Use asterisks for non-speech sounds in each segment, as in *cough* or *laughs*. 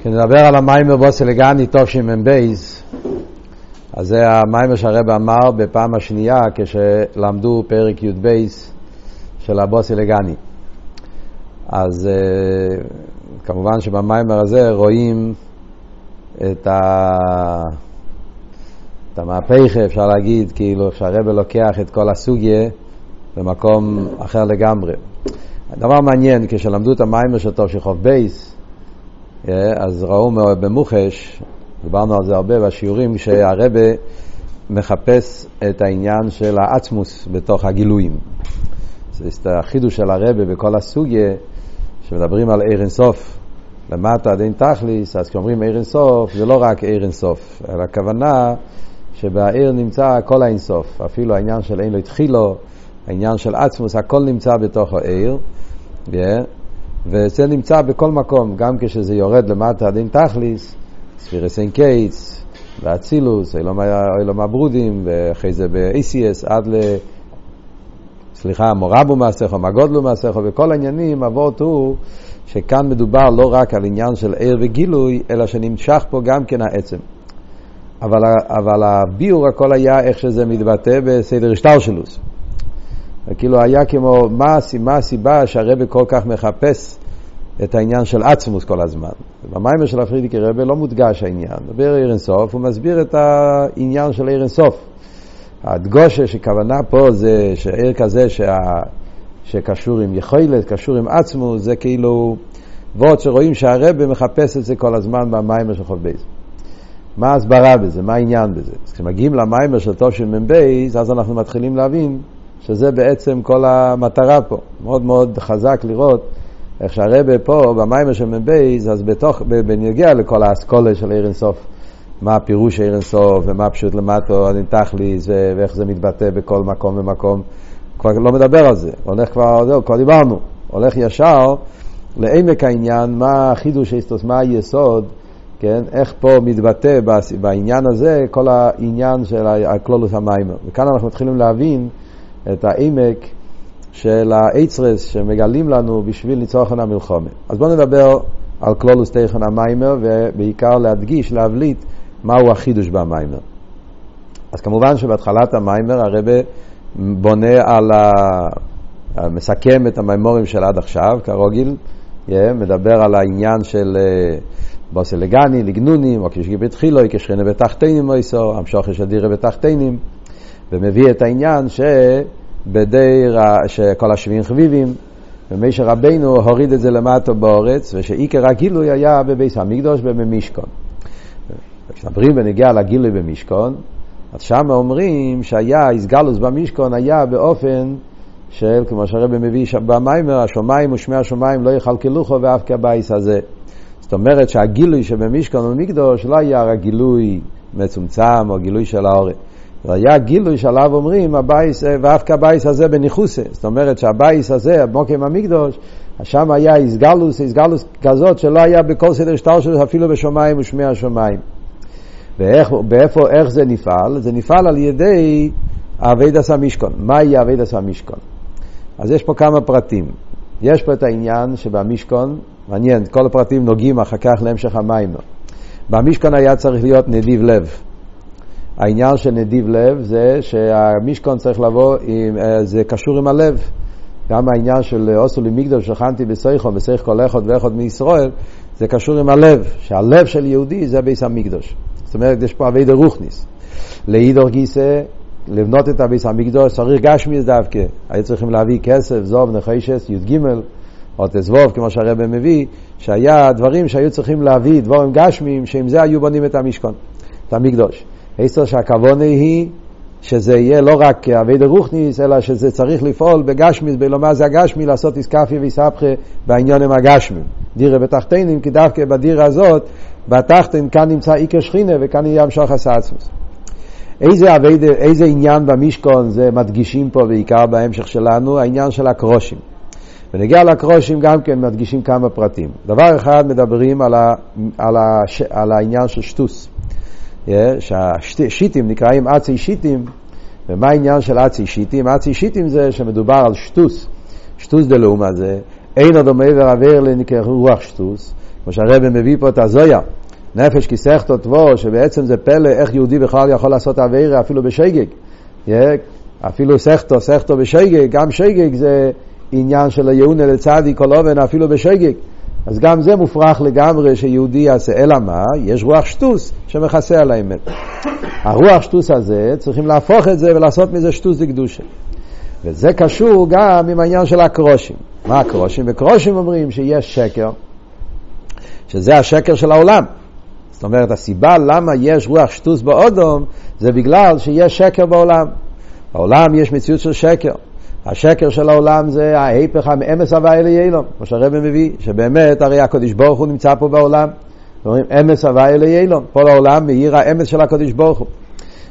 כשנדבר על המיימר בוסלגני תשמ"ב, אז זה המיימר שהרבא אמר בפעם השנייה כשלמדו פרק י"ב של הבוסלגני. אז אה, כמובן שבמיימר הזה רואים את, ה... את המהפכה, אפשר להגיד, כאילו שהרבא לוקח את כל הסוגיה במקום אחר לגמרי. דבר מעניין, כשלמדו את המיימר של תושכוב בייס, אז ראו במוחש, דיברנו על זה הרבה בשיעורים, שהרבה מחפש את העניין של העצמוס בתוך הגילויים. זה החידוש של הרבה בכל הסוגיה, שמדברים על עיר אינסוף, למטה עד אין תכליס, אז כשאומרים עיר אינסוף, זה לא רק עיר אינסוף, אלא הכוונה שבעיר נמצא כל האינסוף, אפילו העניין של אין לו התחילו, העניין של עצמוס, הכל נמצא בתוך העיר, yeah, וזה נמצא בכל מקום, גם כשזה יורד למטה עד אין תכליס, ספירס אין קייטס, ואצילוס, אילום הברודים, ואחרי זה ב-ACS עד ל... סליחה, מורבו מעשיכו, מגודלו מעשיכו, וכל העניינים, אבות הוא שכאן מדובר לא רק על עניין של עיר וגילוי, אלא שנמשך פה גם כן העצם. אבל, אבל הביאור הכל היה איך שזה מתבטא בסדר השטלשלוס. כאילו היה כמו, מה, מה הסיבה שהרבא כל כך מחפש את העניין של עצמוס כל הזמן. במיימר של הפרידיקי רבא לא מודגש העניין. דבר עיר אינסוף, הוא מסביר את העניין של עיר אינסוף. הדגושה שכוונה פה זה שעיר כזה שה, שקשור עם יכולת, קשור עם עצמוס, זה כאילו ועוד שרואים שהרבא מחפש את זה כל הזמן במיימר של חוב בייס. מה ההסברה בזה? מה העניין בזה? אז כשמגיעים למיימר של של מ"ב, אז אנחנו מתחילים להבין שזה בעצם כל המטרה פה. מאוד מאוד חזק לראות איך שהרבה פה, במיימר של מ"ב, אז בתוך, בנגיע לכל האסכולה של עיר אינסוף, מה הפירוש עיר אינסוף, ומה פשוט למטו, אני תכליס, ואיך זה מתבטא בכל מקום ומקום. כבר לא מדבר על זה, הולך כבר, זהו, כבר דיברנו. הולך ישר לעמק העניין, מה החידוש האסטוס, מה היסוד, כן, איך פה מתבטא בעניין הזה כל העניין של הכלולוס המיימר. וכאן אנחנו מתחילים להבין את העמק של האצרס שמגלים לנו בשביל ניצוחן המלחומה. אז בואו נדבר על כלולוס תכן המיימר, ובעיקר להדגיש, להבליט, מהו החידוש במיימר. אז כמובן שבהתחלת המיימר הרבה בונה על ה... מסכם את המיימורים של עד עכשיו, כרוגיל, yeah, מדבר על העניין של uh, בוסי לגני, לגנונים, או כשגי בתחילו, כשכנה בתחתינים או איסו, המשוכר של דירה בתחתינים, ומביא את העניין ש... בדיר שכל השבעים חביבים, ומשה רבינו הוריד את זה למטה באורץ, ושעיקר הגילוי היה בביס המקדוש ובמשכון. כשמדברים בנגיע לגילוי במשכון, אז שם אומרים שהיה, איסגלוס במשכון היה באופן של, כמו שהרבא מביא במיימר, השמיים ושמי השמיים לא יכלכלוכו ואף כבייס הזה. זאת אומרת שהגילוי שבמשכון ובמקדוש לא היה רק גילוי מצומצם או גילוי של האורץ. והיה גילוי שעליו אומרים, הבייס, ואף כבייס הזה בניחוסה. זאת אומרת שהבייס הזה, מוקם המקדוש, שם היה איסגלוס, איסגלוס כזאת שלא היה בכל סדר שטר שלו, אפילו בשמיים ושמי השמיים. ואיך באיפה, איך זה נפעל? זה נפעל על ידי אבידס המשכון. מהי אבידס המשכון? אז יש פה כמה פרטים. יש פה את העניין שבמשכון, מעניין, כל הפרטים נוגעים אחר כך להמשך המים. במשכון היה צריך להיות נדיב לב. העניין של נדיב לב זה שהמשכון צריך לבוא, עם, אה, זה קשור עם הלב. גם העניין של אוסו למקדוש שכנתי בסייחו, בסייח כל אחד ואחד מישראל, זה קשור עם הלב, שהלב של יהודי זה ביס המקדוש. זאת אומרת, יש פה אבי דרוכניס. לאידור גיסא, לבנות את הביס המקדוש, צריך גשמיס דווקא. היו צריכים להביא כסף, זוב, נחשס, י"ג, או תזבוב, כמו שהרבא מביא, שהיה דברים שהיו צריכים להביא, דבורים גשמים, שעם זה היו בונים את המשכון, את המקדוש. עשר שהכוונה היא שזה יהיה לא רק אבי דרוכניס, אלא שזה צריך לפעול בגשמיס, בלומר זה הגשמי, לעשות איסקפיה ואיסבכה בעניין עם הגשמים. דירה בתחתינים, כי דווקא בדירה הזאת, בתחתין, כאן נמצא איקר שכינה וכאן יהיה המשוך הסעצמוס. איזה, עבד, איזה עניין במשכון זה מדגישים פה בעיקר בהמשך שלנו, העניין של הקרושים. ונגיע לקרושים גם כן מדגישים כמה פרטים. דבר אחד מדברים על, ה, על, ה, על העניין של שטוס. שהשיטים נקראים אצי שיטים, ומה העניין של אצי שיטים? אצי שיטים זה שמדובר על שטוס, שטוס דלאומה זה אין עוד מעבר עבר לנקרא רוח שטוס, כמו שהרבא מביא פה את הזויה, נפש כיסכתו תבוא, שבעצם זה פלא איך יהודי בכלל יכול לעשות עבירה אפילו בשגג. אפילו סכתו, סכתו בשגג, גם שגג זה עניין של היהונה לצדיק כל אובן אפילו בשגג. אז גם זה מופרך לגמרי שיהודי יעשה, אלא מה? יש רוח שטוס שמכסה על האמת. הרוח שטוס הזה, צריכים להפוך את זה ולעשות מזה שטוס דקדושה. וזה קשור גם עם העניין של הקרושים. מה הקרושים? בקרושים אומרים שיש שקר, שזה השקר של העולם. זאת אומרת, הסיבה למה יש רוח שטוס באודום, זה בגלל שיש שקר בעולם. בעולם יש מציאות של שקר. השקר של העולם זה ההיפך האמס הוואי ליילום, כמו שהרבא מביא, שבאמת הרי הקדוש ברוך הוא נמצא פה בעולם. אומרים אמס הוואי ליילום, פה לעולם מאיר האמס של הקדוש ברוך הוא.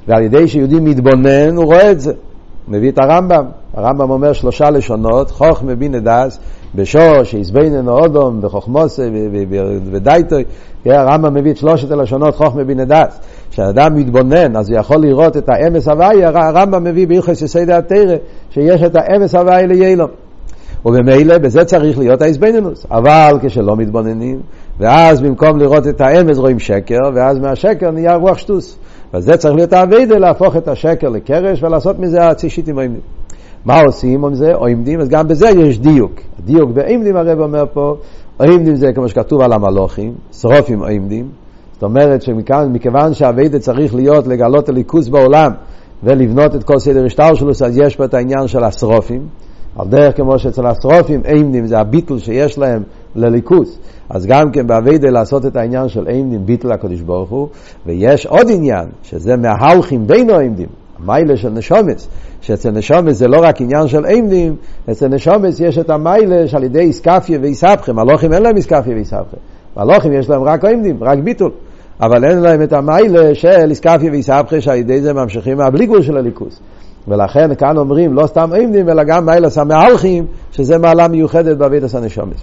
ועל ידי שיהודי מתבונן הוא רואה את זה. מביא את הרמב"ם, הרמב"ם אומר שלושה לשונות, חוך מבין הדס, בשוש, איזבנן אודום, בחוכמוסי ודייטוי, הרמב"ם מביא את שלושת הלשונות חוך מבין הדס. כשאדם מתבונן, אז הוא יכול לראות את האמס הוואי, הרמב"ם מביא בהלכס יסיידי התרא, שיש את האמס הוואי ליילום. וממילא בזה צריך להיות האיזבנינוס. אבל כשלא מתבוננים, ואז במקום לראות את האמס רואים שקר, ואז מהשקר נהיה רוח שטוס. וזה צריך להיות האביידה, להפוך את השקר לקרש ולעשות מזה הצישיתים העמדים. מה עושים עם זה? עומדים, אז גם בזה יש דיוק. דיוק בעמדים הרב אומר פה, עומדים זה כמו שכתוב על המלוכים, שרופים עומדים. זאת אומרת שמכיוון שהאביידה צריך להיות לגלות הליכוס בעולם ולבנות את כל סדר השטר שלו, אז יש פה את העניין של השרופים. על דרך כמו שאצל השרופים אימנים זה הביטול שיש להם לליכוס. אז גם כן באביידה לעשות את העניין של אימנים ביטול הקדוש ברוך הוא. ויש עוד עניין, שזה מההלכים בין האימנים, המיילה של נשומץ, שאצל נשומץ זה לא רק עניין של אימנים, אצל נשומץ יש את המיילה שעל ידי איסקפיה ואיסבכם, מלוכים אין להם איסקפיה ואיסבכם. מלוכים יש להם רק אימנים, רק ביטול. אבל אין להם את המיילה של איסקפיה ואיסבכם, שעל ידי זה ממשיכים מהבלי גבול של הליכוס. ולכן כאן אומרים לא סתם אימנים, אלא גם מיילס המהלכים, שזה מעלה מיוחדת בעבידת הנשומץ.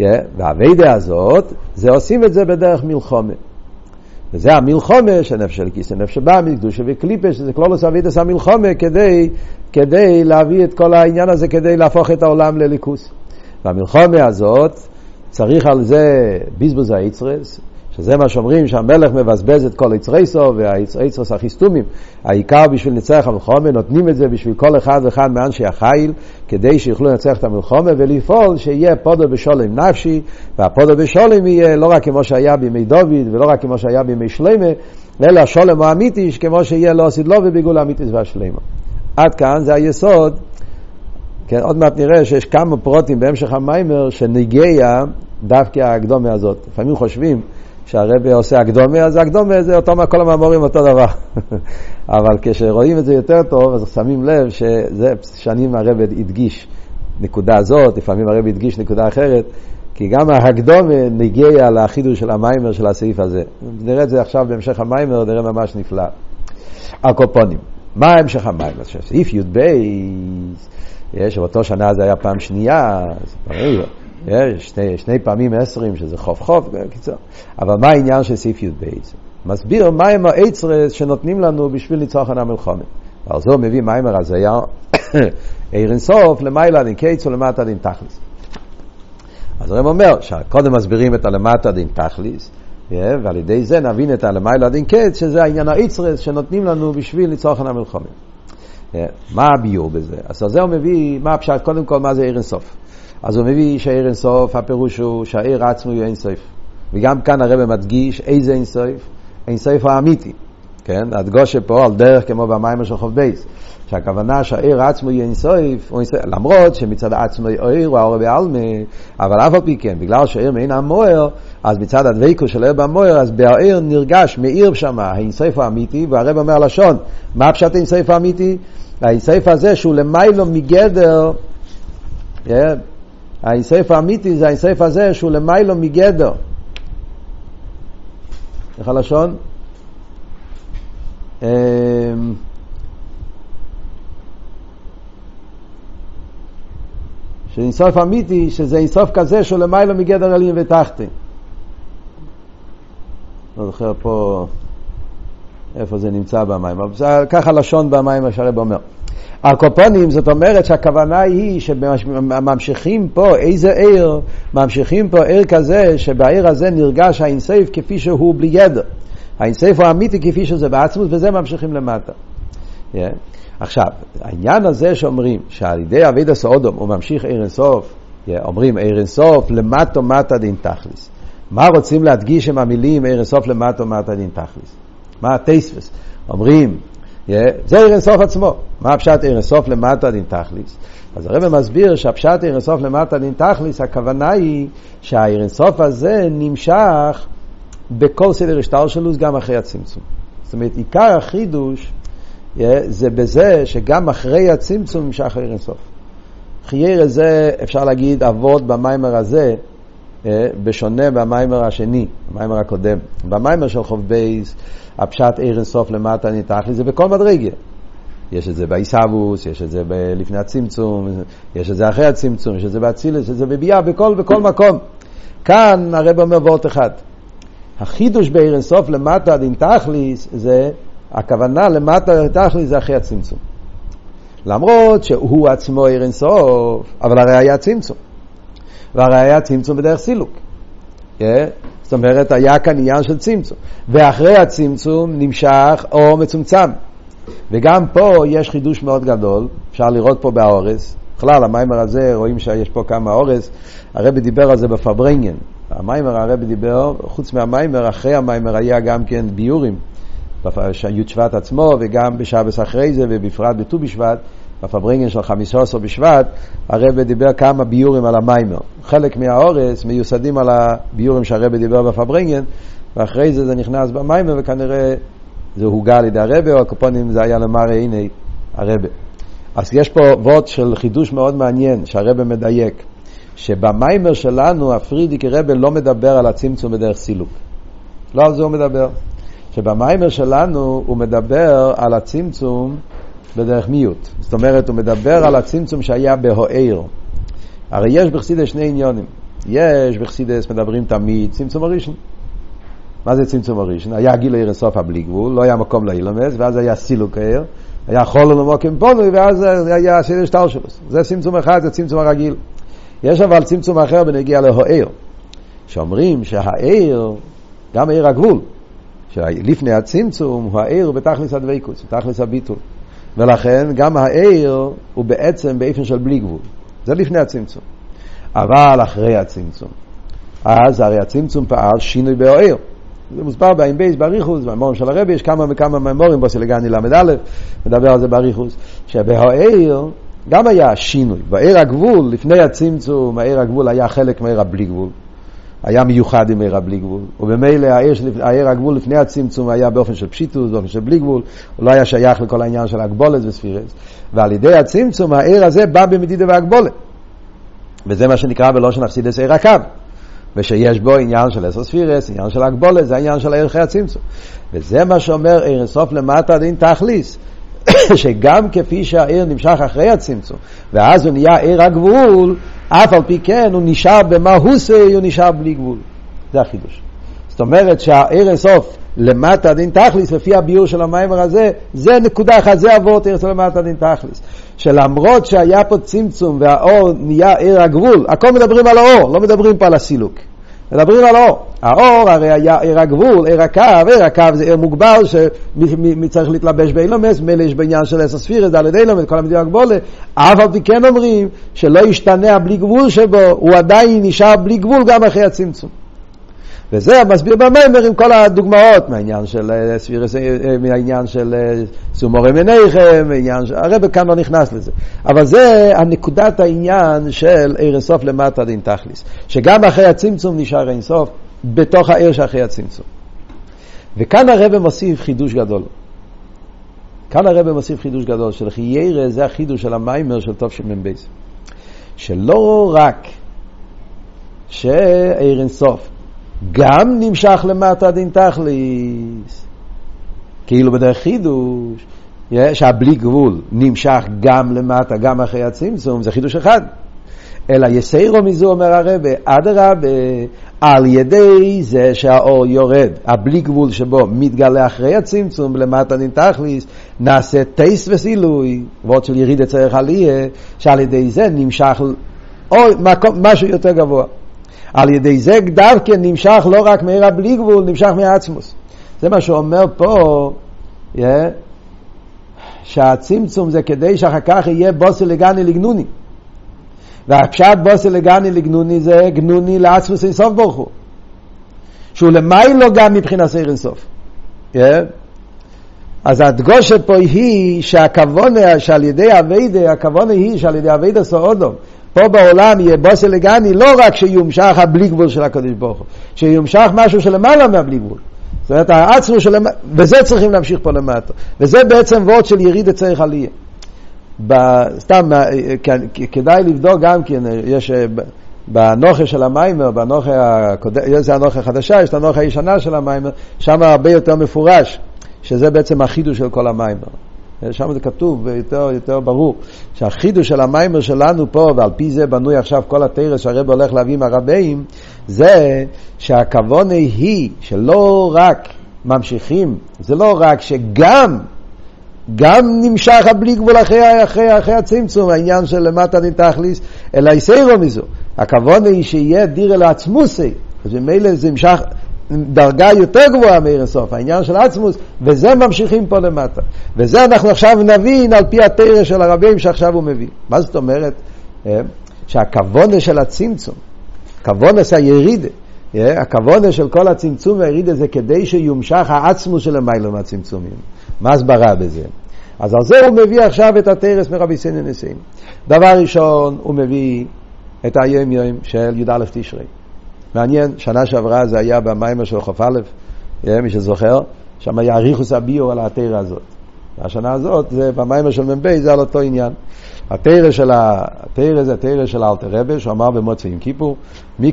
Yeah, והאביידה הזאת, זה עושים את זה בדרך מלחומה. וזה המלחומה שנפש של כיסא, נפש שבא מקדושה וקליפה, שזה כלולוס אבידס המלחומה, כדי, כדי להביא את כל העניין הזה, כדי להפוך את העולם לליכוס. והמלחומה הזאת, צריך על זה ביזבוז היצרס, שזה מה שאומרים שהמלך מבזבז את כל יצרייסו והיצרייסוס החיסטומים. העיקר בשביל לנצח המלחומה, נותנים את זה בשביל כל אחד ואחד מאנשי החיל, כדי שיוכלו לנצח את המלחומה ולפעול שיהיה פודו בשולם נפשי, והפודו בשולם יהיה לא רק כמו שהיה בימי דוד ולא רק כמו שהיה בימי שלמה, אלא השולם האמיתי כמו שיהיה לא עשית לו וביגול האמיתיס והשלמה. עד כאן זה היסוד. כן, עוד מעט נראה שיש כמה פרוטים בהמשך המיימר שנגיע דווקא הקדומה הזאת. לפעמים חושבים כשהרבי עושה הקדומה, אז הקדומה זה אותו, כל המאמורים אותו דבר. *laughs* אבל כשרואים את זה יותר טוב, אז שמים לב שזה שנים הרבי הדגיש נקודה הזאת, לפעמים הרבי הדגיש נקודה אחרת, כי גם ההקדומה נגיע לחידוש של המיימר של הסעיף הזה. נראה את זה עכשיו בהמשך המיימר, נראה ממש נפלא. הקופונים. מה המשך המיימר? סעיף י"ב, יש, באותו שנה זה היה פעם שנייה, אז יש שני, שני פעמים עשרים שזה חוף חוף, בקיצור. אבל מה העניין של סעיף י"ב? מסביר מהם העצרס שנותנים לנו בשביל ניצוחן המלחומת. ועל זה הוא מביא מיימר הזיה, *coughs* עיר אינסוף, למעלה דין קיץ ולמטה דין תכליס. אז הרב אומר שקודם מסבירים את הלמטה דין תכליס, ועל ידי זה נבין את הלמעלה דין קץ, שזה העניין האיצרס שנותנים לנו בשביל ניצוחן המלחומת. מה הביור בזה? אז על זה הוא מביא, מה הפשט, קודם כל מה זה עיר אינסוף. אז הוא מביא שהעיר אינסוף, הפירוש הוא שהעיר עצמו הוא אינסוף. וגם כאן הרב מדגיש איזה אינסוף, אינסוף האמיתי. כן, הדגושה פה על דרך כמו במים של חוב בייס, שהכוונה שהעיר עצמו יהיה אינסוף, למרות שמצד עצמו העיר הוא האור בעלמה, אבל אף על פי כן, בגלל שהעיר מעין המוער, אז מצד הדבקו של העיר במוער, אז בעיר נרגש, מאיר שם האינסוף האמיתי, והרב אומר לשון, מה פשט האינסוף האמיתי? האינסוף הזה שהוא למיילו מגדר, yeah, האינסוף האמיתי זה האינסוף הזה שהוא למיילו מגדר. איך הלשון? אמ, שאינסוף אמיתי, שזה אינסוף כזה שהוא למיילו מגדר עלים ותחתן. לא זוכר פה... איפה זה נמצא במים. ככה לשון במים שהרב אומר. הקופונים זאת אומרת שהכוונה היא שממשיכים פה איזה עיר, ממשיכים פה עיר כזה שבעיר הזה נרגש האינסייף כפי שהוא בלי ידע. האינסייף הוא אמיתי כפי שזה בעצמות וזה ממשיכים למטה. Yeah. עכשיו, העניין הזה שאומרים שעל ידי אביד הסעודום הוא ממשיך עיר אינסוף, yeah, אומרים עיר אינסוף למטו מטה דין תכליס. מה רוצים להדגיש עם המילים עיר אינסוף למטו מטה דין תכליס? מה הטייספס? אומרים זה עיר אינסוף עצמו. מה הפשט עיר אינסוף למטה דין תכליס? אז הרב מסביר שהפשט עיר אינסוף למטה דין תכליס, הכוונה היא שהעיר אינסוף הזה נמשך בכל סדר השטר שלו גם אחרי הצמצום. זאת אומרת, עיקר החידוש זה בזה שגם אחרי הצמצום נמשך העיר אינסוף. חייר זה, אפשר להגיד, אבות במיימר הזה, בשונה במיימר השני, המיימר הקודם. במיימר של חוב בייס, הפשט עיר אינסוף למטה ניתח לי, זה בכל מדרגה. יש את זה בעיסאוווס, יש את זה לפני הצמצום, יש את זה אחרי הצמצום, יש את זה באצילס, יש את זה בביאה, בכל, בכל מקום. כאן הרב אומר וורט אחד. החידוש בעיר אינסוף למטה דין תכליס זה, הכוונה למטה דין תכליס זה אחרי הצמצום. למרות שהוא עצמו עיר אינסוף, אבל הרי היה צמצום. והרי היה צמצום בדרך סילוק. Yeah? זאת אומרת, היה כאן עניין של צמצום. ואחרי הצמצום נמשך אור מצומצם. וגם פה יש חידוש מאוד גדול, אפשר לראות פה באורס. בכלל, המיימר הזה, רואים שיש פה כמה אורס. הרבי דיבר על זה בפברנגן. המיימר, הרבי דיבר, חוץ מהמיימר, אחרי המיימר היה גם כן ביורים. בי"ד שבט עצמו, וגם בשבס אחרי זה, ובפרט בט"ו בשבט. בפברינגן של חמישה עשר בשבט, הרב דיבר כמה ביורים על המיימר. חלק מהאורס מיוסדים על הביורים שהרב דיבר בפברינגן, ואחרי זה זה נכנס במיימר, וכנראה זה הוגה על ידי הרבה, או הקופונים זה היה למראה הנה הרבה. אז יש פה ווט של חידוש מאוד מעניין, שהרבה מדייק, שבמיימר שלנו הפרידיק רבה לא מדבר על הצמצום בדרך סילוק. לא על זה הוא מדבר. שבמיימר שלנו הוא מדבר על הצמצום בדרך מיעוט. זאת אומרת, הוא מדבר על הצמצום שהיה בהוער. הרי יש בחסידס שני עניונים. יש בחסידס, מדברים תמיד, צמצום הראשון. מה זה צמצום הראשון? היה גיל עיר הסוף הבלי גבול, לא היה מקום לאילומס, ואז היה סילוק העיר, היה חול למוקם פונוי, ואז היה סדר שטר שלו. זה צמצום אחד, זה צמצום הרגיל. יש אבל צמצום אחר בנגיע להוער, שאומרים שהעיר, גם עיר הגבול, שלפני הצמצום הוא העיר בתכלס הדבקוס, בתכלס הביטול. ולכן גם העיר הוא בעצם באופן של בלי גבול. זה לפני הצמצום. אבל אחרי הצמצום, אז הרי הצמצום פעל שינוי בעיר. זה מוסבר בעין בייס באריכוס, בממורים של הרבי, יש כמה וכמה ממורים בסילגני ל"א, מדבר על זה באריכוס, שבעיר גם היה שינוי. בעיר הגבול, לפני הצמצום, העיר הגבול היה חלק מעיר הבלי גבול. היה מיוחד עם עיר הבלי גבול, ובמילא העיר, העיר הגבול לפני הצמצום היה באופן של פשיטוס, באופן של בלי גבול, הוא לא היה שייך לכל העניין של הגבולת וספירס, ועל ידי הצמצום העיר הזה בא במדידה והגבולת. וזה מה שנקרא בלושן אכסידס עיר הקו. ושיש בו עניין של עשר ספירס, עניין של הגבולת, זה העניין של ערכי הצמצום. וזה מה שאומר עיר סוף למטה דין תכליס, *coughs* שגם כפי שהעיר נמשך אחרי הצמצום, ואז הוא נהיה עיר הגבול, אף על פי כן הוא נשאר במה הוא עושה, הוא נשאר בלי גבול. זה החידוש. זאת אומרת שהעיר סוף למטה דין תכליס, לפי הביור של המיימר הזה, זה נקודה אחת, זה עיר סוף למטה דין תכליס. שלמרות שהיה פה צמצום והאור נהיה עיר הגבול, הכל מדברים על האור, לא מדברים פה על הסילוק. מדברים על האור. האור הרי היה עיר הגבול, עיר הקו, עיר הקו זה עיר מוגבל שצריך להתלבש באילומס, מילא יש בעניין של עשר ספירס, דלת אילומס, כל המדינה הגבולה, אף על פי כן אומרים שלא ישתנה הבלי גבול שבו, הוא עדיין נשאר בלי גבול גם אחרי הצמצום. וזה מסביר במיימר עם כל הדוגמאות מהעניין של אה, ספירס, אה, אה, מהעניין של סומורי מניכם, מהעניין של... הרב כאן לא נכנס לזה. אבל זה הנקודת העניין של עיר אינסוף למטה דין תכליס. שגם אחרי הצמצום נשאר אינסוף בתוך העיר שאחרי הצמצום. וכאן הרב מוסיף חידוש גדול. כאן הרב מוסיף חידוש גדול, של חיירה זה החידוש של המיימר של טוב שמ"ב. שלא רק שעיר אינסוף גם נמשך למטה דין תכליס. כאילו בדרך חידוש, שהבלי גבול נמשך גם למטה, גם אחרי הצמצום, זה חידוש אחד. אלא יסיירו מזה אומר הרב, אדרבה, על ידי זה שהאור יורד, הבלי גבול שבו מתגלה אחרי הצמצום, למטה נתכליס, נעשה טייס וסילוי, ועוד של יריד צריך עליה, שעל ידי זה נמשך או מקום, משהו יותר גבוה. על ידי זה דווקא נמשך לא רק מעיר הבלי גבול, נמשך מעצמוס. זה מה שאומר פה, yeah, שהצמצום זה כדי שאחר כך יהיה בוסי לגני לגנוני. והפשט בוסי לגני לגנוני זה גנוני לעצמוס אינסוף ברוך הוא. שהוא למיילו גם מבחינת סיר אינסוף. Yeah. אז הדגושה פה היא שהכוונה שעל ידי אביידה, הכוונה היא שעל ידי אביידה סעודום, פה בעולם יהיה בוסי לגני לא רק שיומשך הבלי גבול של הקדוש ברוך הוא, שיומשך משהו שלמעלה מהבלי גבול. זאת אומרת, העצמו של... וזה צריכים להמשיך פה למטה. וזה בעצם וורד של יריד אצלך עלייה. סתם, כדאי לבדוק גם כן, יש בנוכה של המיימר, בנוכה הקודם, יש הנוכה החדשה, יש את הנוכה הישנה של המיימר, שם הרבה יותר מפורש, שזה בעצם החידוש של כל המיימר. שם זה כתוב יותר, יותר ברור, שהחידוש של המיימר שלנו פה, ועל פי זה בנוי עכשיו כל התרס שהרב הולך להביא מהרבים, זה שהכוונה היא שלא רק ממשיכים, זה לא רק שגם גם נמשך הבלי גבול אחרי, אחרי, אחרי הצמצום, העניין של למטה נתכליס, אלא יסיירו מזו. הכוונה היא שיהיה דיר אל עצמוסי, אז ממילא זה נמשך דרגה יותר גבוהה מעיר הסוף, העניין של עצמוס, וזה ממשיכים פה למטה. וזה אנחנו עכשיו נבין על פי התרא של הרבים שעכשיו הוא מביא. מה זאת אומרת? אה, שהכוונה של הצמצום, כוונה של הירידה, אה, הכוונה של כל הצמצום והירידה זה כדי שיומשך העצמוס של המיילו מהצמצומים. מה הסברה בזה? אז על זה הוא מביא עכשיו את התרס מרבי סנן ניסים. דבר ראשון, הוא מביא את היום יום של י"א תשרי. מעניין, שנה שעברה זה היה במיימר של חוף א', אה, מי שזוכר, שם היה אריכוס הביו על התרא הזאת. השנה הזאת, זה במיימר של מ"ב, זה על אותו עניין. התרא של התרא זה התרא של אלתר רבה, שהוא אמר במוצאי עם כיפור, מי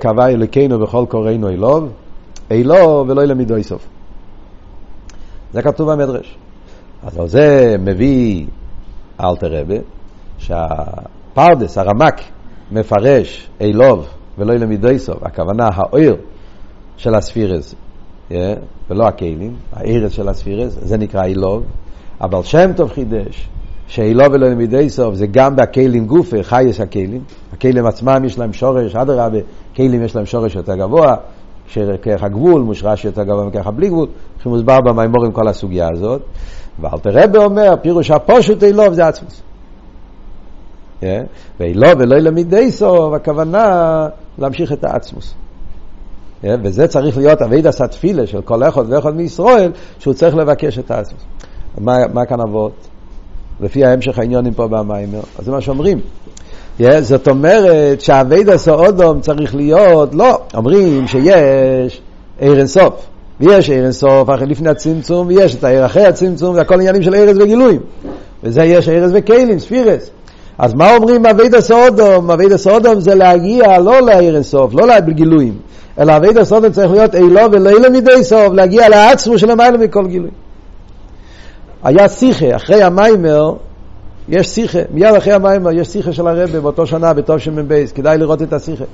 קבע אלוקינו בכל קוראינו אלוב, אלוב ולא ילמידו איסוף. זה כתוב במדרש. אז זה מביא אלתר רבה, שהפרדס, הרמק, מפרש אלוב ולא ילמידו איסוף, הכוונה האויר של הספירס, yeah, ולא הכלים, הארץ של הספירס, זה נקרא אילוב, אבל שם טוב חידש, שאילוב ולא ילמידו איסוף זה גם בכלים גופה, חייס הכלים, הכלים עצמם יש להם שורש, אדרבה, כלים יש להם שורש יותר גבוה, שכרך הגבול מושרש יותר גבוה מכרך הבלי גבול, שמוסבר במימורים כל הסוגיה הזאת, ואל תראה באומר, פירוש הפושוט אילוב זה עצמוס. ואילוב ולא ילמידי סוף, הכוונה להמשיך את העצמוס. וזה צריך להיות אבידס התפילה של כל אחד ואחד מישראל, שהוא צריך לבקש את העצמוס. מה, מה כאן אבות? לפי ההמשך העניונים פה במיימר, אז זה מה שאומרים. Yeah, זאת אומרת שהאבידס האודום צריך להיות, לא, אומרים שיש עיר אינסוף, ויש עיר אינסוף אחרי לפני הצמצום, ויש את העיר אחרי הצמצום, והכל עניינים של ארז וגילויים. וזה יש ארז וכלים, ספירס. אז מה אומרים אבידה סודום? אבידה סודום זה להגיע לא לעיר אינסוף, לא לגילויים, אלא אבידה סודום צריך להיות אילו ולא מידי סוף, להגיע לעצמו של המיילה מכל גילוי. היה שיחה, אחרי המיימר, יש שיחה, מיד אחרי המיימר יש שיחה של הרבה באותו שנה בטוב שמ"בייס, כדאי לראות את השיחה.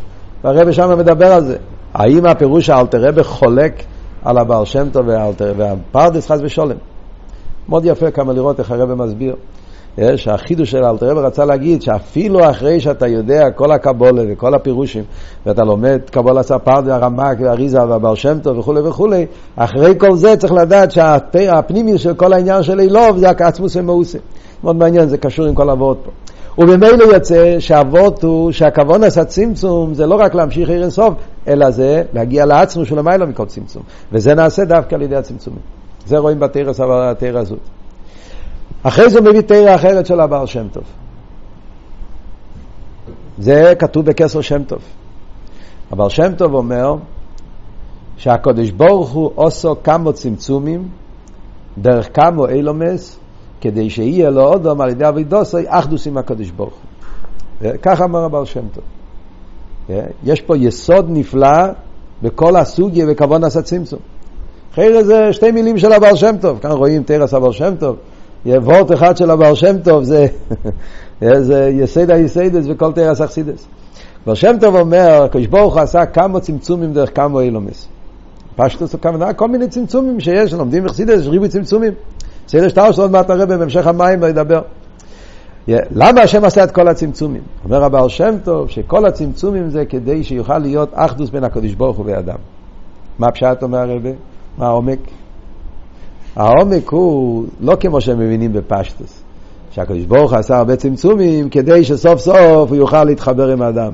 והרבה שם מדבר על זה. האם הפירוש האלתר רבה חולק על הבעל שם טוב והפרדס חס ושולם? מאוד יפה כמה לראות איך הרבה מסביר. שהחידוש של אלתר רבי רצה להגיד שאפילו אחרי שאתה יודע כל הקבולה וכל הפירושים ואתה לומד קבולה ספרד והרמק והריזה והבר שם טוב וכולי וכולי אחרי כל זה צריך לדעת שהפנימי של כל העניין של אילוב זה עצמוס ומאוסה. מאוד מעניין זה קשור עם כל אבות פה. וממילא יוצא שהאבות הוא שהכוון עשה צמצום זה לא רק להמשיך עיר אינסוף אלא זה להגיע לעצמו של המילה מכל צמצום. וזה נעשה דווקא על ידי הצמצומים. זה רואים בתרא הזאת אחרי זה הוא מביא תרא אחרת של הבעל שם טוב. זה כתוב בכסר שם טוב. הבעל שם טוב אומר שהקדוש ברוך הוא עושו כמה צמצומים דרך כמה אילומס כדי שיהיה לו אודום על ידי אבידוסי אחדוס עם הקדוש ברוך הוא. ככה אמר הבעל שם טוב. יש פה יסוד נפלא בכל הסוגיה וכוון עשה צמצום. אחרי זה שתי מילים של הבעל שם טוב. כאן רואים תרס הבעל שם טוב. וורט אחד של הבעל שם טוב זה, זה יסד היסדס וכל תרס אכסידס. אבל שם טוב אומר, הקדוש ברוך הוא עשה כמה צמצומים דרך כמה אילומס. פשטוס הכוונה, כל מיני צמצומים שיש, לומדים אכסידס, יש ריבוי צמצומים. סדר שטר שעוד מעט הרבה בהמשך המים וידבר. למה השם עשה את כל הצמצומים? אומר הבעל שם טוב שכל הצמצומים זה כדי שיוכל להיות אחדוס בין הקדוש ברוך הוא ואדם. מה פשט אומר הרבה? מה העומק? העומק הוא לא כמו שהם מבינים בפשטוס. שהקדוש ברוך עשה הרבה צמצומים כדי שסוף סוף הוא יוכל להתחבר עם האדם.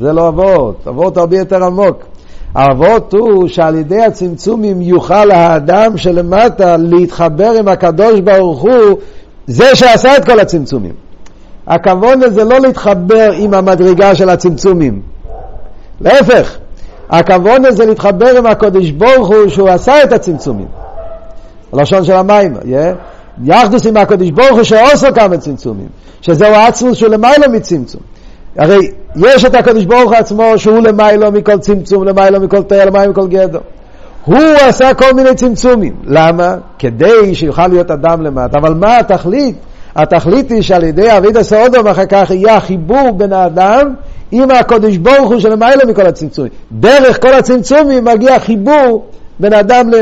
זה לא אבות, אבות הרבה יותר עמוק. האבות הוא שעל ידי הצמצומים יוכל האדם שלמטה להתחבר עם הקדוש ברוך הוא, זה שעשה את כל הצמצומים. הכבוד זה לא להתחבר עם המדרגה של הצמצומים. להפך, הכבוד זה להתחבר עם הקדוש ברוך הוא שהוא עשה את הצמצומים. הלשון של המים? יחדוס עם הקדוש ברוך הוא שעושה כמה צמצומים, שזהו עצמוס שהוא למעלה מצמצום. הרי יש את הקדוש ברוך הוא עצמו שהוא למעלה מכל צמצום, למעלה מכל תאר, למעלה מכל גדר. הוא עשה כל מיני צמצומים. למה? כדי שיוכל להיות אדם למטה. אבל מה התכלית? התכלית היא שעל ידי אביד הסעודו ואחר כך יהיה החיבור בין האדם עם הקדוש ברוך הוא שלמעלה מכל הצמצומים. דרך כל הצמצומים מגיע חיבור בין אדם ל...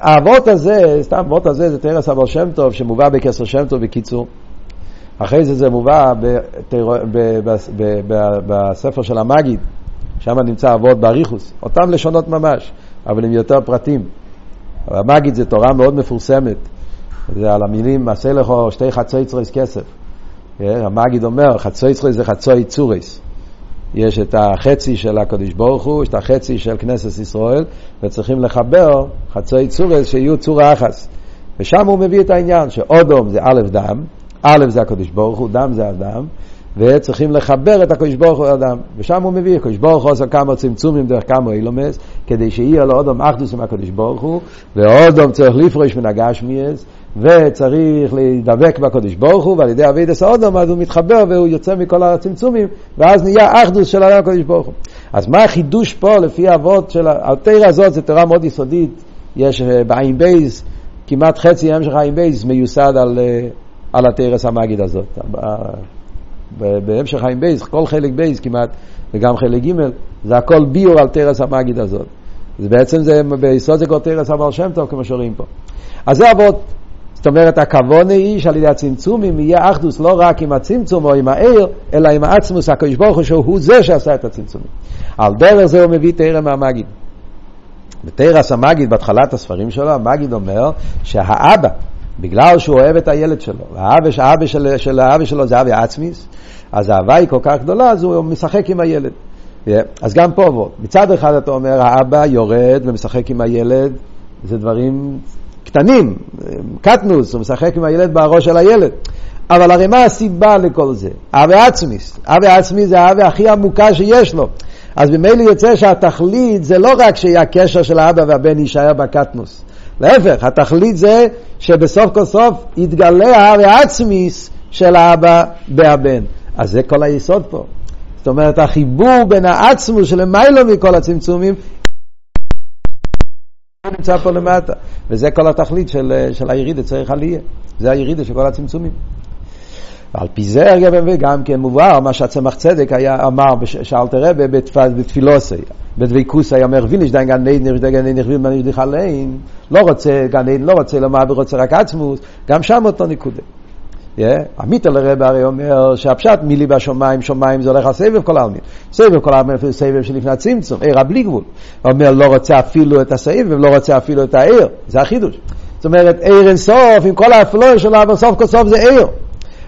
האבות הזה, סתם האבות הזה זה תרס אבר שם טוב שמובא בכסר שם טוב בקיצור. אחרי זה זה מובא בתר... ב... ב... ב... בספר של המגיד, שם נמצא אבות באריכוס, אותם לשונות ממש, אבל עם יותר פרטים. המגיד זה תורה מאוד מפורסמת, זה על המילים מעשה לכו שתי חצוי צרויס כסף. המגיד אומר חצוי צרויס זה חצוי צוריס. יש את החצי של הקדוש ברוך הוא, יש את החצי של כנסת ישראל, וצריכים לחבר חצוי צורס שיהיו צורה אחס. ושם הוא מביא את העניין שאודום זה א' דם, א' זה הקדוש ברוך הוא, דם זה אדם, וצריכים לחבר את הקדוש ברוך הוא לאדם. ושם הוא מביא, הקדוש ברוך הוא עושה כמה צמצומים דרך כמה אילומס, כדי שיהיה לו אודום אחדוס עם הקדוש ברוך הוא, ואודום צריך לפרוש מן הגשמיאס, וצריך להידבק בקדוש ברוך הוא, ועל ידי אבידס האודום אז הוא מתחבר והוא יוצא מכל הצמצומים, ואז נהיה אחדוס של האדם הקדוש ברוך הוא. אז מה החידוש פה לפי האבות של התרא הזאת, זו תורה מאוד יסודית, יש אה, בעין בייז, כמעט חצי המשך עין בייז מיוסד על, אה, על התורס המגיד הזאת. בהמשך עין בייז, כל חלק בייז כמעט, וגם חלק ג', זה הכל ביאור על תורס המגיד הזאת. זה בעצם זה, ביסוד זה כל תורס הבעל שם טוב, כמו שרואים פה. אז זה עבודה. זאת אומרת, הכוונה היא שעל ידי הצמצומים יהיה אחדוס לא רק עם הצמצום או עם האור, אלא עם העצמוס, הקדוש ברוך הוא, שהוא זה שעשה את הצמצומים. על דרך זה הוא מביא תרם מהמגיד. בתרס המגיד, בהתחלת הספרים שלו, המגיד אומר שהאבא, בגלל שהוא אוהב את הילד שלו, והאבא האבא של, של האבא שלו זה אבי עצמיס, אז האהבה היא כל כך גדולה, אז הוא משחק עם הילד. אז גם פה, מצד אחד אתה אומר, האבא יורד ומשחק עם הילד, זה דברים קטנים, קטנוס, הוא משחק עם הילד בראש של הילד. אבל הרי מה הסיבה לכל זה? אבי עצמיס. אבי עצמיס זה האבי הכי עמוקה שיש לו. אז ממילא יוצא שהתכלית זה לא רק שיהיה הקשר של האבא והבן יישאר בקטנוס. להפך, התכלית זה שבסוף כל סוף יתגלה האבי עצמיס של האבא והבן. אז זה כל היסוד פה. זאת אומרת, החיבור בין העצמוס שלמיילו מכל הצמצומים נמצא פה למטה, וזה כל התכלית של, של הירידה, צריך עלייה. זה הירידה של כל הצמצומים. ועל פי זה גם כן מובהר מה שהצמח צדק היה אמר שאלתר רבה בתפילוסי, בדבקוס היה אומר ויניש דיין גן עדן, נראה גן עדן, נכווין מניש דיחליין, לא רוצה גן עדן, לא רוצה לומר ורוצה רק עצמוס, גם שם אותו נקודה. עמית לרב הרי אומר שהפשט מילי בשמיים, שמיים זה הולך על סבב כל העלמין. סבב כל העלמין זה סבב שלפני הצמצום, עיר הבלי גבול. אומר לא רוצה אפילו את הסבב, לא רוצה אפילו את העיר, זה החידוש. זאת אומרת, עיר אינסוף, עם כל האפלוי שלו, אבל סוף כל סוף זה עיר.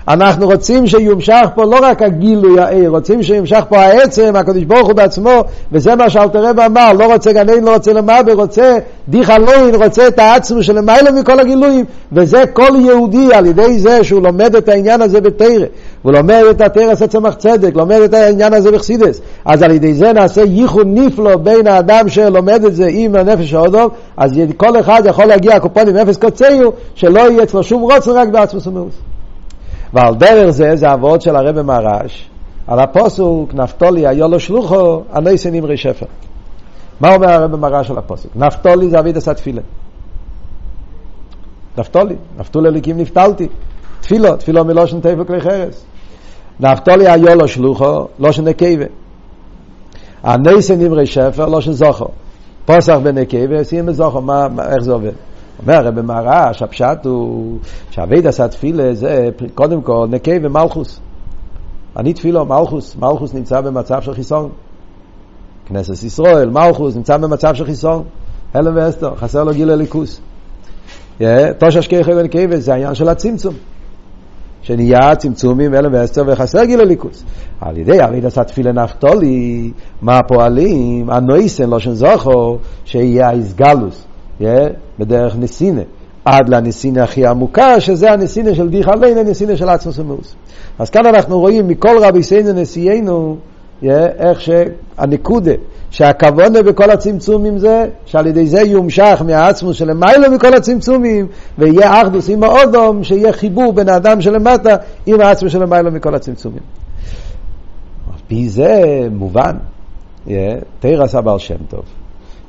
אנחנו רוצים שיומשך פה לא רק הגילוי העיר, רוצים שיומשך פה העצם, הקדוש ברוך הוא בעצמו, וזה מה שאלתר רב אמר, לא רוצה גנן, לא רוצה למעבר, רוצה דיך אלוהין, רוצה את העצמו של למעלה מכל הגילויים, וזה כל יהודי על ידי זה שהוא לומד את העניין הזה בתרא, הוא לומד את התרס הצמח צדק, לומד את העניין הזה בחסידס, אז על ידי זה נעשה ייחוד נפלא בין האדם שלומד את זה עם הנפש האודום, אז כל אחד יכול להגיע הקופונים אפס קוצאיו, שלא יהיה אצלו שום רוצן רק בעצמו סמאוס. ועל דרך זה, זה אבות של הרב מרש, על הפוסוק, נפתולי היו לו שלוחו, הנויסן אמרי שפר. מה אומר הרב מרש על הפוסוק? נפתולי זה אבידס התפילה. נפתולי, נפתול אליקים נפתלתי. תפילו, תפילו מלושן תפל כלי חרס. נפתולי היו לו שלוחו, לושן נקבה. הניסן נמרי שפר, לושן זוכו. פוסח בנקבה, סיים בזוכו, מה, איך זה עובד? אומר הרב מהרעש, הפשט הוא שהאבד עשה תפילה זה קודם כל נקי ומלכוס. אני תפילו מלכוס, מלכוס נמצא במצב של חיסון. כנסת ישראל, מלכוס נמצא במצב של חיסון. הלם ואסתר, חסר לו גיל הליכוס. תוש השכיחי ונקי זה העניין של הצמצום. שנהיה צמצומים הלם ואסתר וחסר גיל הליכוס. על ידי אביד עשה תפילה נפתולי, מה הפועלים? הנויסן, לא שנזוכו, שיהיה האיסגלוס. בדרך נסינה. עד לנסינה הכי עמוקה, שזה הנסינה של דיך עליין, הנסינה של עצמוס ומאוס. אז כאן אנחנו רואים מכל רבי סיינו נשיאנו, איך שהנקודה, שהכוונה בכל הצמצומים זה, שעל ידי זה יומשך מהעצמוס שלמיילו מכל הצמצומים, ויהיה אחדוס עם האודום, שיהיה חיבור בין האדם שלמטה עם העצמוס שלמיילו מכל הצמצומים. על פי זה מובן, תרס הבעל שם טוב,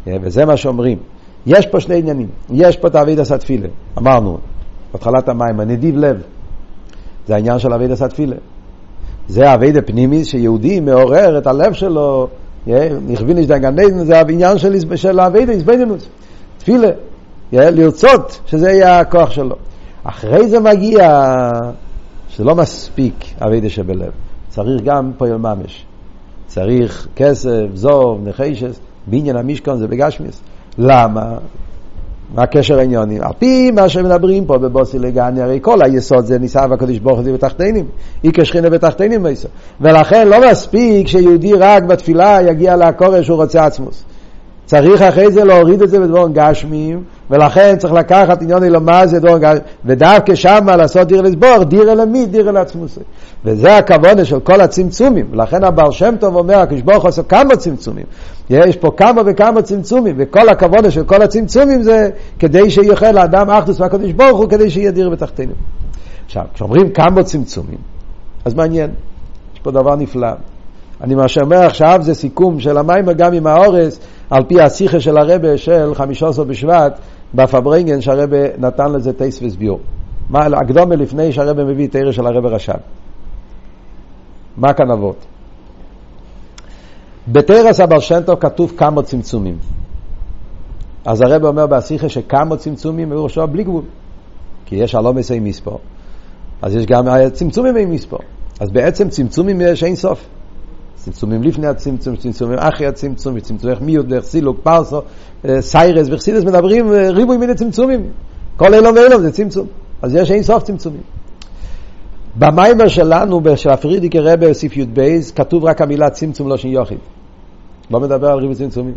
וזה מה שאומרים. יש פה שני עניינים. יש פה את אבידס התפילה, אמרנו, בהתחלת המים, הנדיב לב. זה העניין של אבידס התפילה. זה אבידה פנימי שיהודי מעורר את הלב שלו, נכווין יש דגן עדן, זה העניין של, של אבידה, איזבנינוס. תפילה, לרצות שזה יהיה הכוח שלו. אחרי זה מגיע שזה לא מספיק אבידה שבלב, צריך גם פועל ממש. צריך כסף, זוב, נחשס, בעניין המשכון זה בגשמיס. למה? מה הקשר העניוני? על פי מה שמדברים פה בבוסי לגני, הרי כל היסוד זה ניסה והקדוש ברוך הוא בתחתינים. איקר שכינה בתחתינים מייסו. ולכן לא מספיק שיהודי רק בתפילה יגיע לקורש שהוא רוצה עצמוס. צריך אחרי זה להוריד את זה בדבורים גשמיים, ולכן צריך לקחת עניון אלומה זה דבורים גשמיים, ודווקא שם לעשות דיר לסבור, דיר אל מי, דיר אל עצמוס. וזה הכוונה של כל הצמצומים, ולכן הבעל שם טוב אומר, הקדוש ברוך עושה כמה צמצומים. יש פה כמה וכמה צמצומים, וכל הכוונה של כל הצמצומים זה כדי שיוכל לאדם אחדוס והקדוש ברוך הוא, כדי שיהיה דיר בתחתינו. עכשיו, כשאומרים כמה צמצומים, אז מעניין, יש פה דבר נפלא. אני מה שאומר עכשיו זה סיכום של המים גם עם האורס, על פי השיחה של הרבה של חמישה עשר בשבט, בפברנגן שהרבה נתן לזה טייס וסביור. מה, הקדומה לפני שהרבה מביא את הערך של הרבה רש"ב. מה כאן אבות? בתרס הבר שם טוב כתוב כמה צמצומים. אז הרב אומר בשיחה שכמה צמצומים הוא עכשיו בלי גבול. כי יש הלא מסי מספור. אז יש גם צמצומים עם מספור. אז בעצם צמצומים יש אין סוף. צמצומים לפני הצמצום, צמצומים אחרי הצמצום, צמצומי מיוד, דרך סילוק, פרסו, סיירס וחסידס מדברים ריבוי מיני צמצומים. כל אילום ואילום זה צמצום. אז יש אין סוף צמצומים. במיימר שלנו, של הפרידיקי רבה בסעיף י"ב, כתוב רק המילה צמצום לא של יוחיד. לא מדבר על ריבוי צמצומים.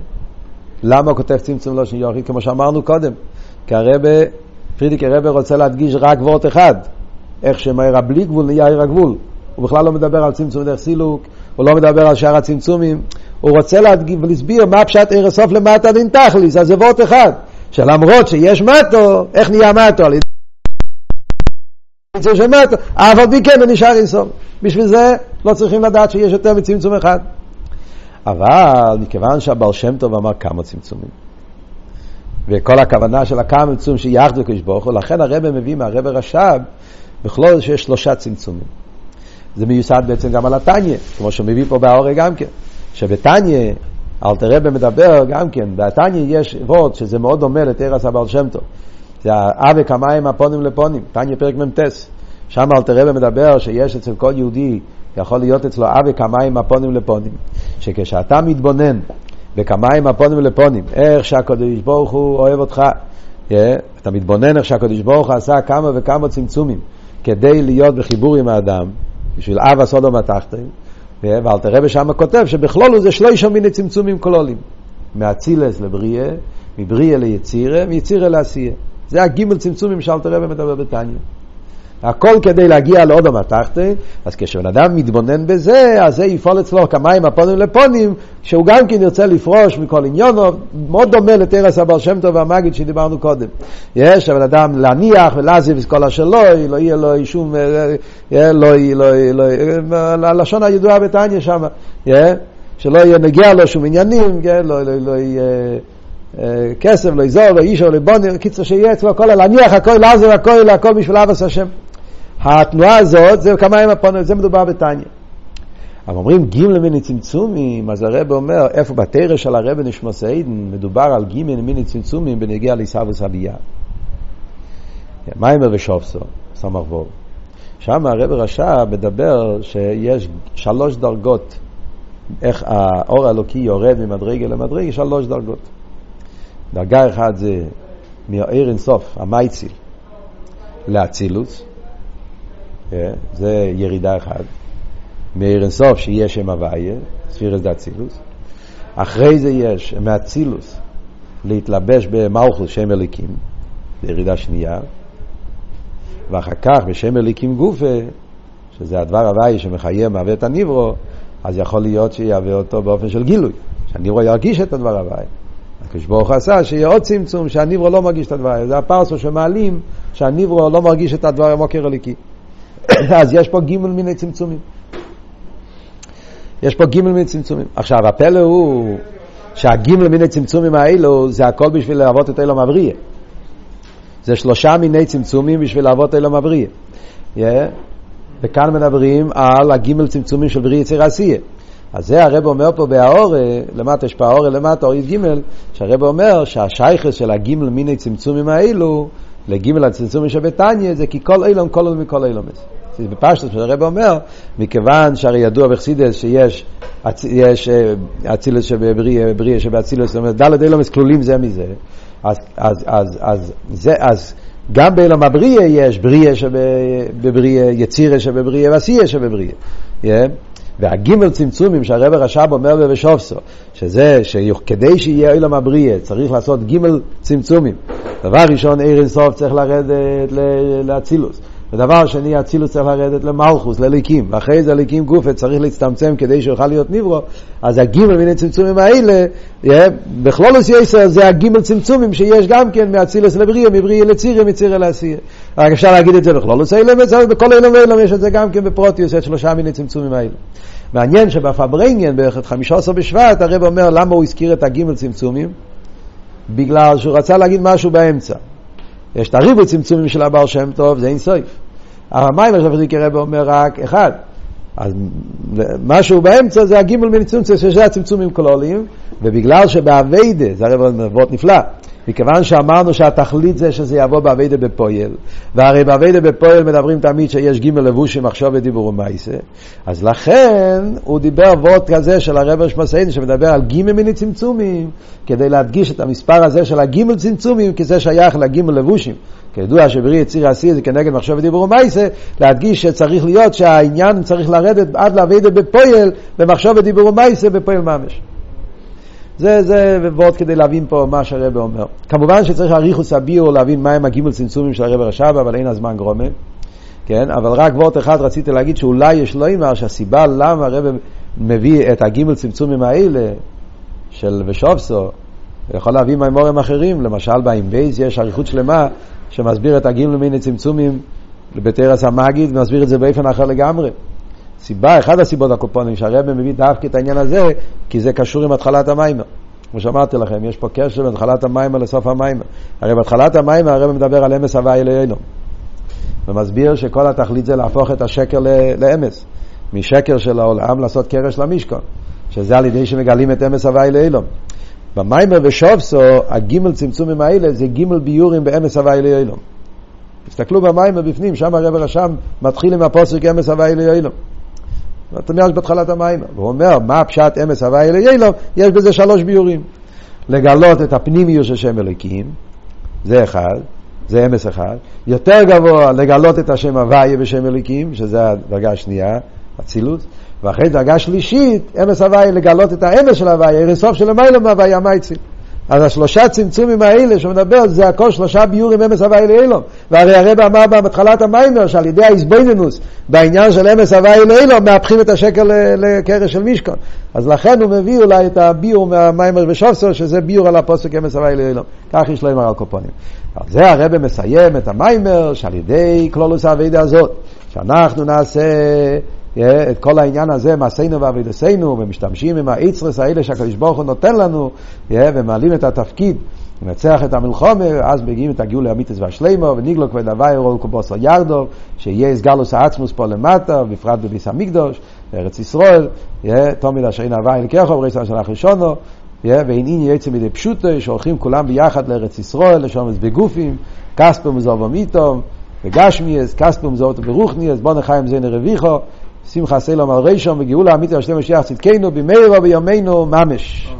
למה הוא כותב צמצום לא של יוחיד? כמו שאמרנו קודם, כי הרבה, פרידיקי רבה רוצה להדגיש רק וורט אחד, איך שמהר הבלי גבול נהיה עיר הגבול. הוא בכלל לא מדבר על צמצום דרך סילוק, הוא לא מדבר על שאר הצמצומים, הוא רוצה להדגיב ולהסביר מה פשט עיר הסוף למטה דין תכליס, אז זה וורט אחד, שלמרות שיש מטו, איך נהיה מטו? על ידי שמטו, אף על פי כן הוא נשאר אינסוף. בשביל זה לא צריכים לדעת שיש יותר מצמצום אחד. אבל מכיוון שהבעל שם טוב אמר כמה צמצומים, וכל הכוונה של הכמה צמצומים שיחד לקדוש ברוך הוא, לכן הרבה מביא מהרבה רש"ב בכלול שיש שלושה צמצומים. זה מיוסד בעצם גם על התניא, כמו שמביא פה בהאורי גם כן, שבתניא, אלתר רבי מדבר גם כן, בתניא יש וורד שזה מאוד דומה לתרס הבעל שם טוב, זה האבק המים הפונים לפונים, תניא פרק מ"ט, שם אלתר רבי מדבר שיש אצל כל יהודי, יכול להיות אצלו אבק המים הפונים לפונים, שכשאתה מתבונן בכמיים הפונים לפונים, איך שהקדוש ברוך הוא אוהב אותך, yeah, אתה מתבונן איך שהקדוש ברוך הוא עשה כמה וכמה צמצומים כדי להיות בחיבור עם האדם, בשביל אב הסודום התחתן, ואל תראה ושם כותב שבכלול זה שלושה מיני צמצומים כלולים. מאצילס לבריאה, מבריאה ליצירה, מיצירה לעשייה. זה הגימל צמצומים שאל תראה ומדבר בתניא. הכל כדי להגיע לאודום התחתן, אז כשבן אדם מתבונן בזה, אז זה יפעול אצלו כמים הפונים לפונים, שהוא גם כן ירצה לפרוש מכל עניונו, מאוד דומה לתרס הבעל שם טוב והמגיד שדיברנו קודם. יש הבן אדם להניח ולעזיב את כל אשר לא, לא יהיה לו שום, לא יהיה, לא יהיה, לא יהיה, הלשון הידועה בתניא שם, שלא יהיה נגיע לו שום עניינים, לא יהיה... כסף, לא יזור, לא אישו, לא בונר, קיצר שיהיה אצלו הכל, להניח הכל, לעזור הכל, הכל בשביל אבס השם. התנועה הזאת זה כמה ימים הפונם, זה מדובר בתניא. אבל אומרים גימל מיני צמצומים, אז הרב אומר, איפה בתרא של הרב נשמוס עידן, מדובר על גימל מיני צמצומים בנגיע לעיסאוויס אביה. מיימר ושופסו, סמך ווב. שם הרב רש"ב מדבר שיש שלוש דרגות, איך האור האלוקי יורד ממדרגה למדרגה, שלוש דרגות. דרגה אחת זה מהעיר אינסוף, המייציל, לאצילוס, זה ירידה אחת. מאיר אינסוף שיהיה שם הוויה, ספירס דאצילוס. אחרי זה יש מאצילוס להתלבש במלכוס שם אליקים, בירידה שנייה. ואחר כך בשם אליקים גופה, שזה הדבר הוואי שמחיה מהווה את הניברו, אז יכול להיות שיהווה אותו באופן של גילוי, שהניברו ירגיש את הדבר הוואי. הקדוש ברוך עשה שיהיה עוד צמצום שהניברו לא מרגיש את הדבר, זה הפרסו שמעלים שהניברו לא מרגיש את הדבר המוקר אליקי. *coughs* אז יש פה גימל מיני צמצומים. יש פה גימל מיני צמצומים. עכשיו, הפלא הוא שהגימל מיני צמצומים האלו זה הכל בשביל להוות את אלו מבריא. זה שלושה מיני צמצומים בשביל להוות אלו מבריא. Yeah. וכאן מדברים על הגימל צמצומים של בריא יציר עשייה. אז זה הרב אומר פה בהאור, למטה יש פה האור למטה, אורית גימל, שהרב אומר שהשייכס של הגימל מיני צמצומים האלו לגימל הצמצומים שבתניא זה כי כל אילום כל אילום מכל אילום. בפשטוס, שהרב אומר, מכיוון שהרי ידוע בחסידס שיש יש אה, אצילוס שבבריא, שבאצילוס, זאת אומרת, דלת אילומס כלולים זה מזה, אז, אז, אז, אז, זה, אז גם באילום הבריאה יש בריאה שבבריאה, יצירה שבבריאה ועשייה שבבריאה. Yeah. והגימל צמצומים שהרבר רש"ב אומר בבשופסו, שזה שכדי שיהיה אילום הבריאה צריך לעשות גימל צמצומים. דבר ראשון, עיר אינסוף צריך לרדת לאצילוס. ודבר שני, אצילוס צריך לרדת למלכוס, לליקים, ואחרי זה ליקים גופה צריך להצטמצם כדי שיוכל להיות נברו, אז הגימל מן הצמצומים האלה, בכלולוס יסר זה הגימל צמצומים שיש גם כן מאצילוס לבריאה, מבריאה לצירה, מצירה לעשייה. רק אפשר להגיד את זה בכלולוס האלה, בכל אלה ואלה יש את זה גם כן בפרוטיוס, את שלושה מן הצמצומים האלה. מעניין שבפברנגן, בערך את חמישה עשר בשבט, הרב אומר למה הוא הזכיר את הגימל צמצומים? בגלל שהוא רצה להגיד משהו באמצע. יש את הריבוי צמצומים של הבעל שם טוב, זה אין סויף. אם עכשיו פריקי רב אומר רק אחד? אז משהו באמצע זה הגימל מניצומצם, שזה הצמצומים כלוליים, ובגלל שבאביידה, זה הרי מאוד נפלא, מכיוון שאמרנו שהתכלית זה שזה יבוא באביידה בפועל, והרי באביידה בפועל מדברים תמיד שיש גימל לבושים מחשוב ודיבור ומייסה, אז לכן הוא דיבר וורד כזה של הרב שמסעין שמדבר על גימל מיני צמצומים, כדי להדגיש את המספר הזה של הגימל צמצומים, כי זה שייך לגימל לבושים. כידוע שבריא יציר עשי זה כנגד מחשב ודיבור ומייסה, להדגיש שצריך להיות שהעניין צריך לרדת עד לאביידה בפועל, במחשב ודיבור ומייסה בפועל ממש. זה, זה, ועוד כדי להבין פה מה שהרבא אומר. כמובן שצריך אריכוס הביור להבין מהם הגימול צמצומים של הרבא רשבא, אבל אין הזמן גרומה. כן, אבל רק וורט אחד רציתי להגיד שאולי יש לו אימר שהסיבה למה הרבא מביא את הגימול צמצומים האלה של ושובסו, יכול להביא מימורים אחרים, למשל באם בייז יש אריכות שלמה שמסביר את הגימול מיני צמצומים בתרס המגיד ומסביר את זה באופן אחר לגמרי. סיבה, אחת הסיבות הקופונים שהרבא מביא דווקא את העניין הזה, כי זה קשור עם התחלת המים. כמו שאמרתי לכם, יש פה קשר בין התחלת המים לסוף המים. הרי בהתחלת המים הרבא מדבר על אמס הוואי אלוהינו. ומסביר שכל התכלית זה להפוך את השקר לאמס. משקר של העולם לעשות קרש למשכון. שזה על ידי שמגלים את אמס הוואי אלוהינו. במיימר ושובסו, הגימל צמצומים האלה זה גימל ביורים באמס הוואי אלוהינו. תסתכלו במיימר בפנים, שם הרב רשם מתחיל עם הפוסק אמס הוואי אלוהינו. זאת אומרת בהתחלת המים. והוא אומר, מה פשט אמס הוואי אליילוב? יש בזה שלוש ביורים. לגלות את הפנימיות של שם אלוקים, זה אחד, זה אמס אחד. יותר גבוה, לגלות את השם הוואי בשם אלוקים, שזה הדרגה השנייה, אצילות. ואחרי דרגה שלישית, אמס הוואי, לגלות את האמס של הוואי, הרסוף של המיילא מהוואי המייצים. אז השלושה צמצומים האלה שהוא מדבר, זה הכל שלושה ביורים אמס הוואי לאילום. והרי הרב אמר בהתחלת המיימר שעל ידי האיזבוינינוס, בעניין של אמס הוואי לאילום, מהפכים את השקר לקרש של משכון. אז לכן הוא מביא אולי את הביור מהמיימר ושופסו, שזה ביור על הפוסק אמס הוואי לאילום. כך יש לו עם הרקופונים. על זה הרב מסיים את המיימר שעל ידי כלולוס האבידה הזאת, שאנחנו נעשה את כל העניין הזה, מעשינו ועבידסינו, ומשתמשים עם האיצרס האלה שהקדוש ברוך הוא נותן לנו, ומעלים את התפקיד מנצח את המלחומה, אז מגיעים את הגאולה המיתוס והשלימו, וניגלו כבד הווי רול קובוסו ירדו, שיהיה הסגלוס העצמוס פה למטה, בפרט בביס המקדוש, בארץ ישראל, אשר אין הווי לקחו, ברייס השלח ראשונו, והנין יצא מדי פשוטו, שהולכים כולם ביחד לארץ ישראל, לשומץ בגופים, כספו מזובו מיתו, וגשמיאס, כספו מזובו ברוכניאס, בוא נחיים זה נרוויחו, שמחה סלום על רישום, וגאולה אמיתי השלם משיח צדקנו, במהרה בימינו ממש.